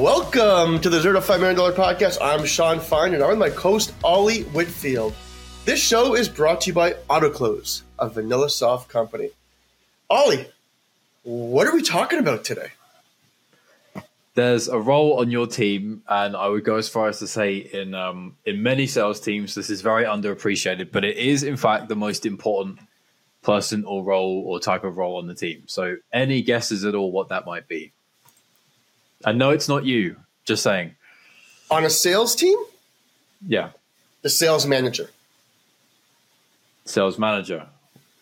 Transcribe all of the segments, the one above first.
Welcome to the Zero to Five Million Dollar Podcast. I'm Shawn Finder, and I'm with my host Ollie Whitfield. This show is brought to you by Autoklose, a VanillaSoft company. Ollie, what are we talking about today? There's a role on your team, and I would go as far as to say in um, in many sales teams, this is very underappreciated, but it is in fact the most important person or role or type of role on the team. So, any guesses at all what that might be? I know it's not you. Just saying. On a sales team, Yeah, the sales manager. sales manager.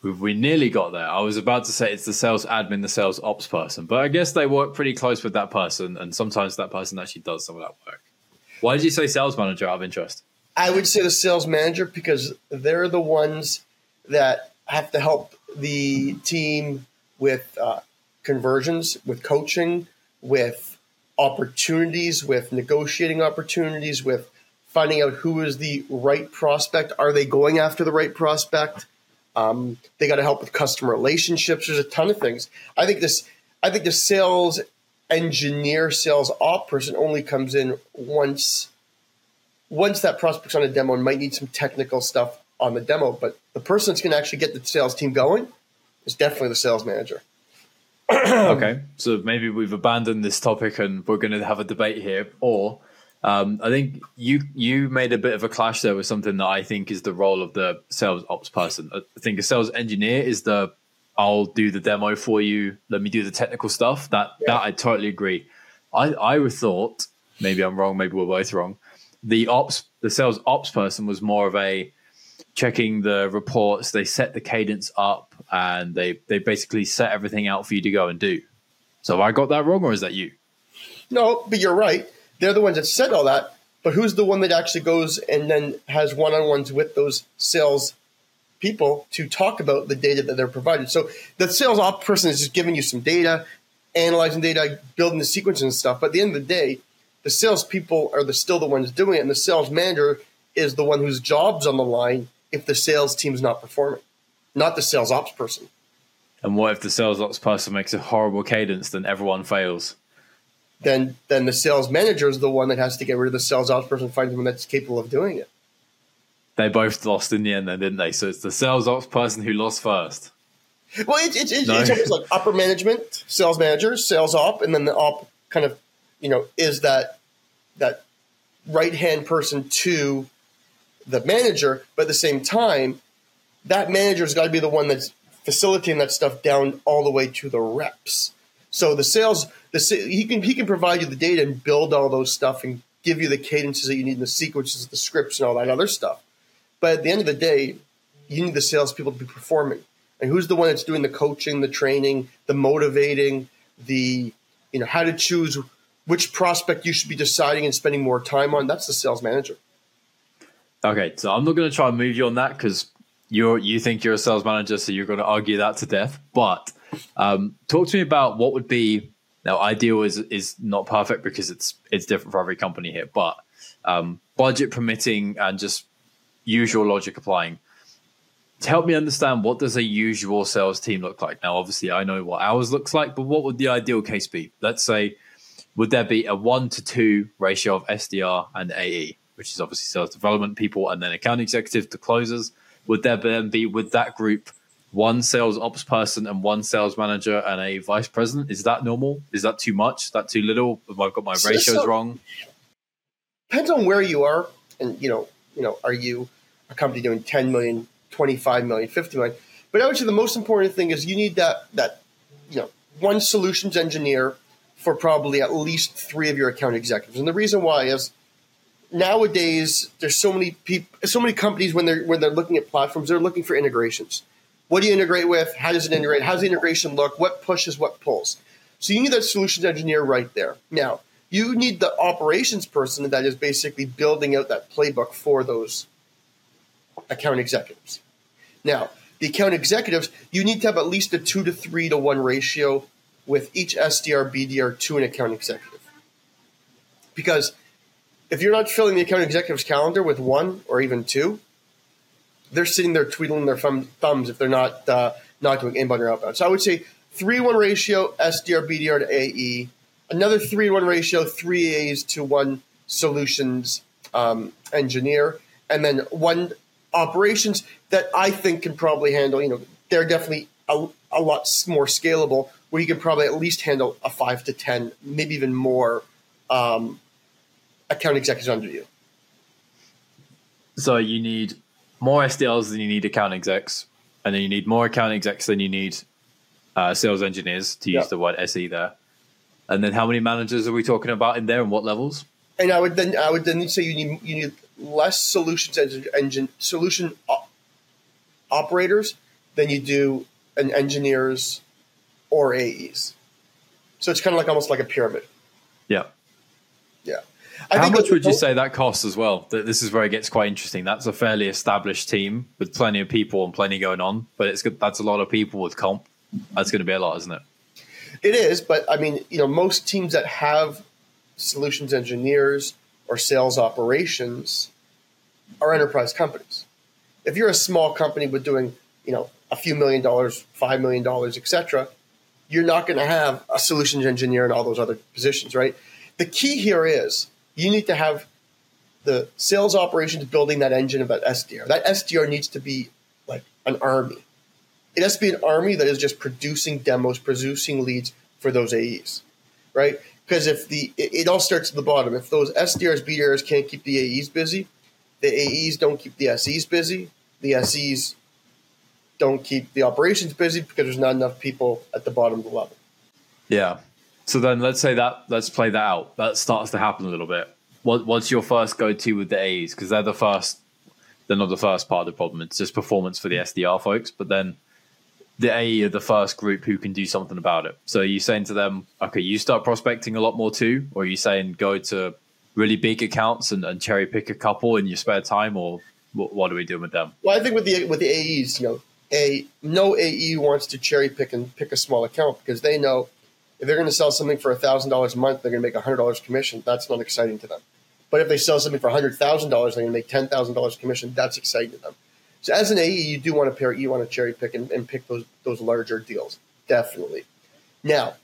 We- We nearly got there. I was about to say it's the sales admin, the sales ops person, but I guess they work pretty close with that person, and sometimes that person actually does some of that work. Why did you say sales manager out of interest? I would say the sales manager because they're the ones that have to help the team with uh, conversions, with coaching, with opportunities, with negotiating opportunities, with finding out who is the right prospect. Are they going after the right prospect? Um, they got to help with customer relationships. There's a ton of things. I think this. I think the sales engineer, sales op person only comes in once once that prospect's on a demo and might need some technical stuff on the demo, but the person that's going to actually get the sales team going is definitely the sales manager. okay, so maybe we've abandoned this topic and we're going to have a debate here, or um, I think you you made a bit of a clash there with something that I think is the role of the sales ops person. I think a sales engineer is the I'll do the demo for you, let me do the technical stuff. That Yeah. that I totally agree. I I thought maybe I'm wrong, maybe we're both wrong. The ops the sales ops person was more of a checking the reports, they set the cadence up, and they they basically set everything out for you to go and do. So I got that wrong, or is that you? No, but you're right. They're the ones that said all that. But who's the one that actually goes and then has one on ones with those sales people to talk about the data that they're provided? So the sales op person is just giving you some data, analyzing data, building the sequence and stuff. But at the end of the day, the sales people are the, still the ones doing it, and the sales manager is the one whose job's on the line if the sales team's not performing, not the sales ops person. And what if the sales ops person makes a horrible cadence, then everyone fails? Then, then the sales manager is the one that has to get rid of the sales ops person, find someone that's capable of doing it. They both lost in the end, then, didn't they? So it's the sales ops person who lost first. Well, it's it's, it's, No. it's almost like upper management, sales manager, sales op, and then the op kind of you know is that that right hand person to the manager, but at the same time, that manager's got to be the one that's facilitating that stuff down all the way to the reps. So the sales, the he can he can provide you the data and build all those stuff and give you the cadences that you need, and the sequences, the scripts, and all that other stuff. But at the end of the day, you need the salespeople to be performing. And who's the one that's doing the coaching, the training, the motivating, the you know how to choose which prospect you should be deciding and spending more time on? That's the sales manager. Okay, so I'm not going to try and move you on that because you're you think you're a sales manager, so you're going to argue that to death. But um, talk to me about what would be now ideal is is not perfect because it's it's different for every company here, but um, budget permitting and just usual logic applying. To help me understand what does a usual sales team look like? Now, obviously, I know what ours looks like, but what would the ideal case be? Let's say, would there be a one to two ratio of SDR and AE, which is obviously sales development people, and then account executive to closers? Would there then be with that group one sales ops person and one sales manager and a vice president? Is that normal? Is that too much? Is that too little? Have I got my ratios so- wrong? Depends on where you are, and you know, you know, are you a company doing 10 million, 25 million, 50 million? But I would say the most important thing is you need that that you know one solutions engineer for probably at least three of your account executives. And the reason why is nowadays there's so many people, so many companies when they're when they're looking at platforms, they're looking for integrations. What do you integrate with? How does it integrate? How does the integration look? What pushes? What pulls? So you need that solutions engineer right there. Now you need the operations person that is basically building out that playbook for those account executives. Now the account executives, you need to have at least a two to three to one ratio with each SDR, BDR to an account executive. Because if you're not filling the account executive's calendar with one or even two, they're sitting there tweedling their thumb, thumbs if they're not uh, not doing inbound or outbound. So I would say three one ratio SDR BDR to AE, another three one ratio, three A's to one solutions um, engineer, and then one operations that I think can probably handle. You know, they're definitely a, a lot more scalable, where you can probably at least handle a five to ten, maybe even more um, account executives under you. So you need more SDRs than you need account execs, and then you need more account execs than you need uh, sales engineers to use the word SE there. And then how many managers are we talking about in there, and what levels? And I would then I would then say you need you need less solutions engine solution op- operators than you do an engineers or AEs. So it's kind of like almost like a pyramid. Yeah. Yeah. I How much would you say that costs as well? This is where it gets quite interesting. That's a fairly established team with plenty of people and plenty going on, but it's good. That's a lot of people with comp. That's going to be a lot, isn't it? It is, but I mean, you know, most teams that have solutions engineers or sales operations are enterprise companies. If you're a small company with doing, you know, a few million dollars, five million dollars, etc., you're not going to have a solutions engineer and all those other positions, right? The key here is you need to have the sales operations building that engine of that SDR. That SDR needs to be like an army. It has to be an army that is just producing demos, producing leads for those AEs, right? Because if the it, it, all starts at the bottom. If those SDRs, BDRs can't keep the AEs busy, the AEs don't keep the SEs busy. The SEs don't keep the operations busy because there's not enough people at the bottom of the level. Yeah. So then let's say that let's play that out. That starts to happen a little bit. What, what's your first go to with the A's? Because they're the first, they're not the first part of the problem. It's just performance for the SDR folks. But then the AE are the first group who can do something about it. So are you saying to them, okay, you start prospecting a lot more too? Or are you saying go to really big accounts and, and cherry pick a couple in your spare time? Or what, what are we doing with them? Well, I think with the with the AEs, you know, a no AE wants to cherry pick and pick a small account because they know if they're going to sell something for thousand dollars a month, they're going to make hundred dollars commission. That's not exciting to them. But if they sell something for hundred thousand dollars, they're going to make ten thousand dollars commission. That's exciting to them. So as an AE, you do want to pair, you want to cherry pick and, and pick those those larger deals, definitely. Now,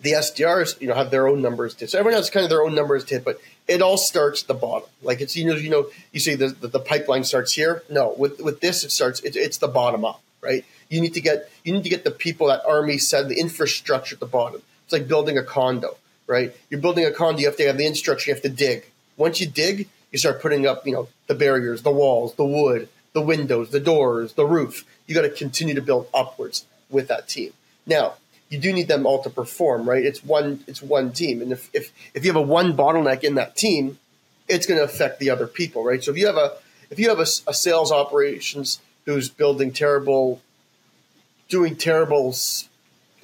the SDRs, you know, have their own numbers to. So everyone has kind of their own numbers to hit, but it all starts at the bottom. Like it's you know you know you say the, the, the pipeline starts here. No, with with this it starts. It, it's the bottom up, right? You need to get you need to get the people that Army said the infrastructure at the bottom. It's like building a condo, right? You're building a condo. You have to have the infrastructure. You have to dig. Once you dig, you start putting up you know the barriers, the walls, the wood, the windows, the doors, the roof. You got to continue to build upwards with that team. Now, you do need them all to perform, right? It's one it's one team, and if if, if you have a one bottleneck in that team, it's going to affect the other people, right? So if you have a if you have a, a sales operations who's building terrible, doing terrible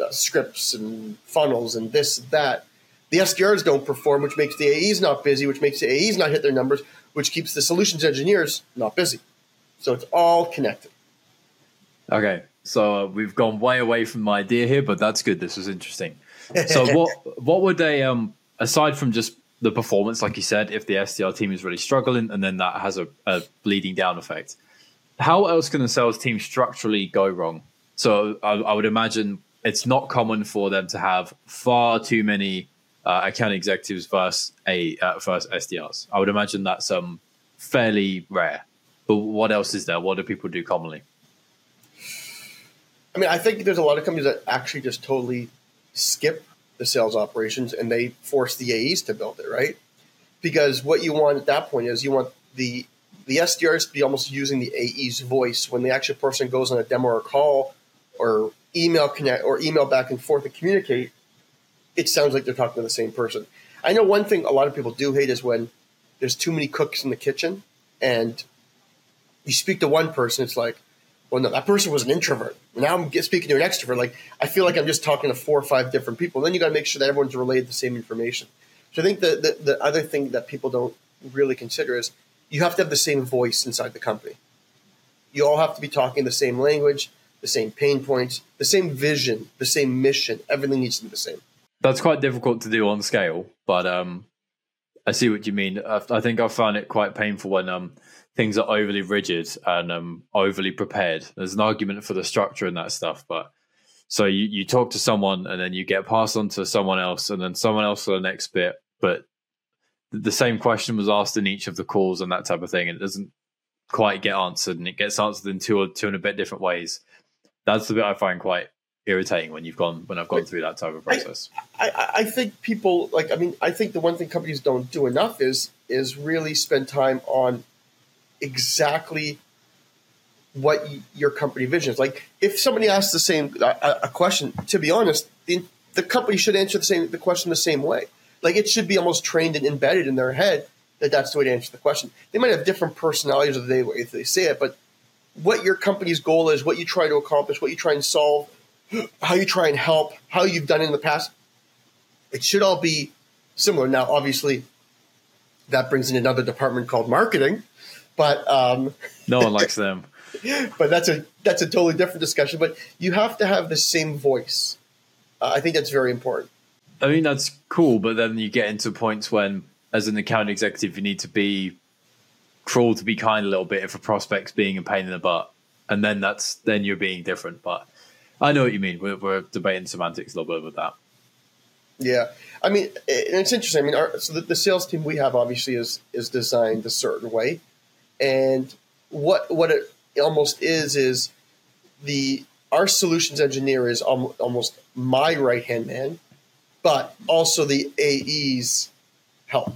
uh, scripts and funnels and this and that, the SDRs don't perform, which makes the AEs not busy, which makes the AEs not hit their numbers, which keeps the solutions engineers not busy. So it's all connected. Okay, so uh, we've gone way away from my idea here, but that's good. This was interesting. So what what would they um aside from just the performance, like you said, if the SDR team is really struggling, and then that has a, a bleeding down effect, how else can the sales team structurally go wrong? So I, I would imagine it's not common for them to have far too many uh, account executives versus a uh, versus SDRs. I would imagine that's um fairly rare. But what else is there? What do people do commonly? I mean, I think there's a lot of companies that actually just totally skip the sales operations and they force the AEs to build it, right? Because what you want at that point is you want the the SDRs to be almost using the AE's voice when the actual person goes on a demo or call or email connect or email back and forth and communicate. It sounds like they're talking to the same person. I know one thing a lot of people do hate is when there's too many cooks in the kitchen and you speak to one person, it's like, well, no, that person was an introvert. Now I'm speaking to an extrovert. Like I feel like I'm just talking to four or five different people. And Then you got to make sure that everyone's relayed the same information. So I think the, the, the other thing that people don't really consider is you have to have the same voice inside the company. You all have to be talking the same language, the same pain points, the same vision, the same mission. Everything needs to be the same. That's quite difficult to do on scale, but um, I see what you mean. I, I think I found it quite painful when um, things are overly rigid and um, overly prepared. There's an argument for the structure and that stuff, but So you, you talk to someone and then you get passed on to someone else and then someone else for the next bit. But the same question was asked in each of the calls and that type of thing. And it doesn't quite get answered and it gets answered in two or two and a bit different ways. That's the bit I find quite irritating when you've gone when I've gone through that type of process. I, I, I think people like I mean I think the one thing companies don't do enough is is really spend time on exactly what your company vision is. Like if somebody asks the same a, a question, to be honest, the, the company should answer the same the question the same way. Like it should be almost trained and embedded in their head that that's the way to answer the question. They might have different personalities of the way they say it, but what your company's goal is, what you try to accomplish, what you try and solve, how you try and help, how you've done it in the past, it should all be similar. Now, obviously, that brings in another department called marketing, but um, no one likes them. but that's a that's a totally different discussion. But you have to have the same voice. Uh, I think that's very important. I mean, that's cool, but then you get into points when, as an account executive, you need to be cruel to be kind a little bit if a prospect's being a pain in the butt, and then that's then you're being different. But I know what you mean. We're, we're debating semantics a little bit with that. Yeah, I mean, it's interesting. I mean, our, so the, the sales team we have obviously is is designed a certain way, and what what it almost is is the our solutions engineer is almost my right hand man, but also the AE's help,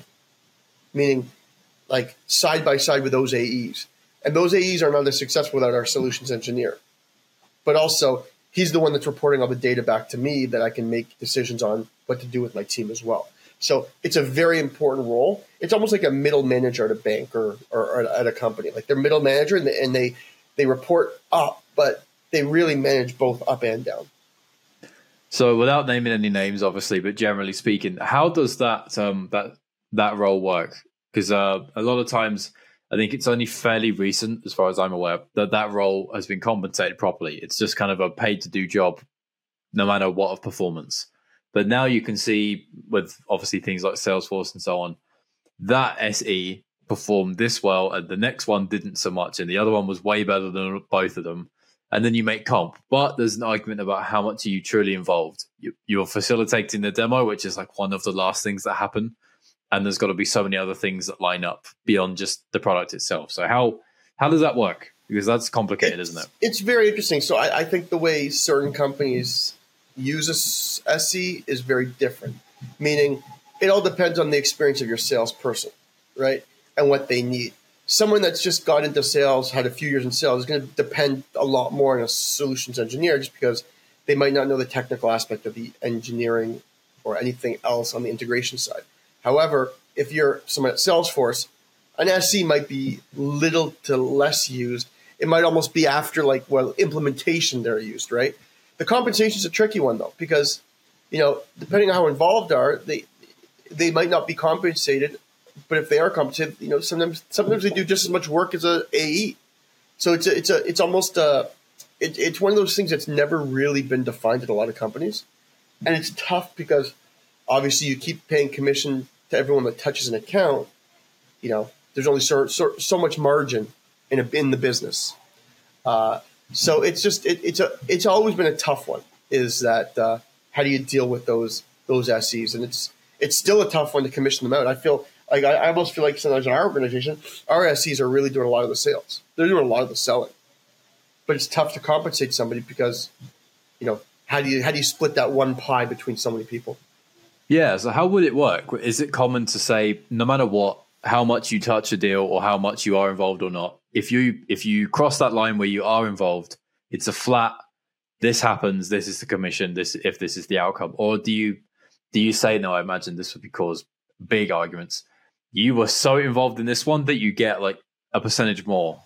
meaning like side by side with those AEs, and those AEs are not as successful without our solutions engineer, but also he's the one that's reporting all the data back to me that I can make decisions on what to do with my team as well. So it's a very important role. It's almost like a middle manager at a bank or, or, or at a company. Like they're middle manager and they, and they they report up, but they really manage both up and down. So, without naming any names, obviously, but generally speaking, how does that um, that that role work? Because uh, a lot of times, I think it's only fairly recent, as far as I'm aware, that that role has been compensated properly. It's just kind of a paid to do job, no matter what of performance. But now you can see with obviously things like Salesforce and so on, that SE performed this well and the next one didn't so much and the other one was way better than both of them and then you make comp but there's an argument about how much are you truly involved you, are facilitating the demo which is like one of the last things that happen and there's got to be so many other things that line up beyond just the product itself so how how does that work because that's complicated it's, isn't it it's very interesting so I, I think the way certain companies use a SE is very different meaning it all depends on the experience of your salesperson right and what they need. Someone that's just got into sales, had a few years in sales, is going to depend a lot more on a solutions engineer just because they might not know the technical aspect of the engineering or anything else on the integration side. However, if you're someone at Salesforce, an SE might be little to less used. It might almost be after like well implementation they're used, right? The compensation is a tricky one though because you know depending on how involved are they they might not be compensated but if they are compensated, you know, sometimes sometimes they do just as much work as a AE. So it's a, it's a it's almost a it, it's one of those things that's never really been defined at a lot of companies, and it's tough because obviously you keep paying commission to everyone that touches an account. You know, there's only so so, so much margin in a, in the business. Uh, so it's just it, it's a it's always been a tough one. Is that uh, how do you deal with those those SEs? And it's it's still a tough one to commission them out. I feel like I, I almost feel like sometimes in our organization, our SEs are really doing a lot of the sales. They're doing a lot of the selling, but it's tough to compensate somebody because, you know, how do you how do you split that one pie between so many people? Yeah. So how would it work? Is it common to say no matter what, how much you touch a deal or how much you are involved or not, if you if you cross that line where you are involved, it's a flat. This happens. This is the commission. This if this is the outcome, or do you do you say no? I imagine this would be cause big arguments you were so involved in this one that you get like a percentage more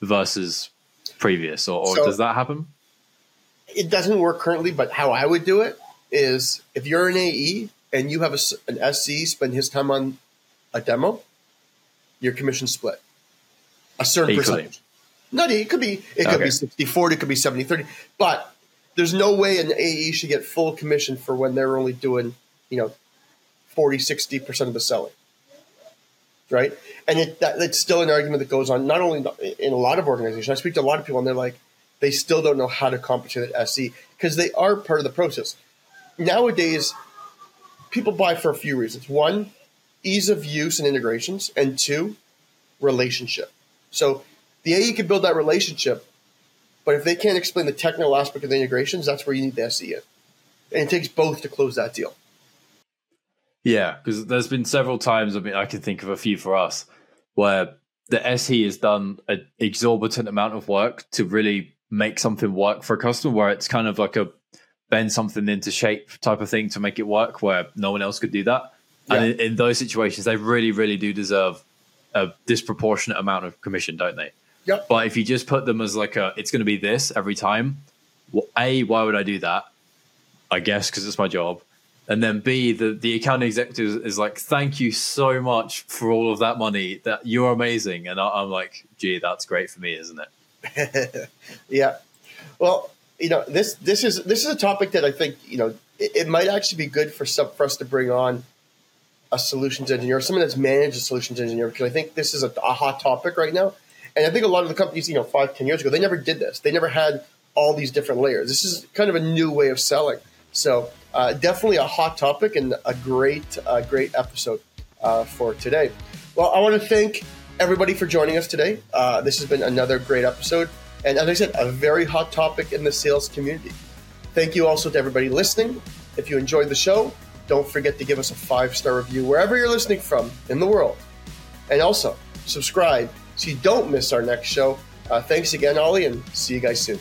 versus previous, or, or so, does that happen? It doesn't work currently, but how I would do it is if you're an AE and you have a, an SE spend his time on a demo, your commission split a certain Equally. percentage. Not it could be it could okay. be 60 40, it could be 70 30, but there's no way an AE should get full commission for when they're only doing, you know, 40 60% of the selling right? And it, that, it's still an argument that goes on not only in a lot of organizations. I speak to a lot of people, and they're like, they still don't know how to compensate an SE. because they are part of the process. Nowadays, people buy for a few reasons. One, ease of use and integrations, and two, relationship. So the AE can build that relationship, but if they can't explain the technical aspect of the integrations, that's where you need the SE in. And it takes both to close that deal. Yeah, because there's been several times, I mean, I can think of a few for us, where the SE has done an exorbitant amount of work to really make something work for a customer, where it's kind of like a bend something into shape type of thing to make it work, where no one else could do that. Yeah. And in, in those situations, they really, really do deserve a disproportionate amount of commission, don't they? Yep. But if you just put them as like a, it's going to be this every time. Well, a, why would I do that? I guess because it's my job. And then B, the, the accounting executive is like, thank you so much for all of that money. That you're amazing. And I, am like, gee, that's great for me, isn't it? yeah. Well, you know, this this is this is a topic that I think you know it, it might actually be good for some for us to bring on a solutions engineer, someone that's managed a solutions engineer, because I think this is a, a hot topic right now. And I think a lot of the companies, you know, five, ten years ago, they never did this. They never had all these different layers. This is kind of a new way of selling. So uh, definitely a hot topic and a great, uh, great episode uh, for today. Well, I want to thank everybody for joining us today. Uh, this has been another great episode. And as I said, a very hot topic in the sales community. Thank you also to everybody listening. If you enjoyed the show, don't forget to give us a five star review wherever you're listening from in the world. And also, subscribe so you don't miss our next show. Uh, thanks again, Ollie, and see you guys soon.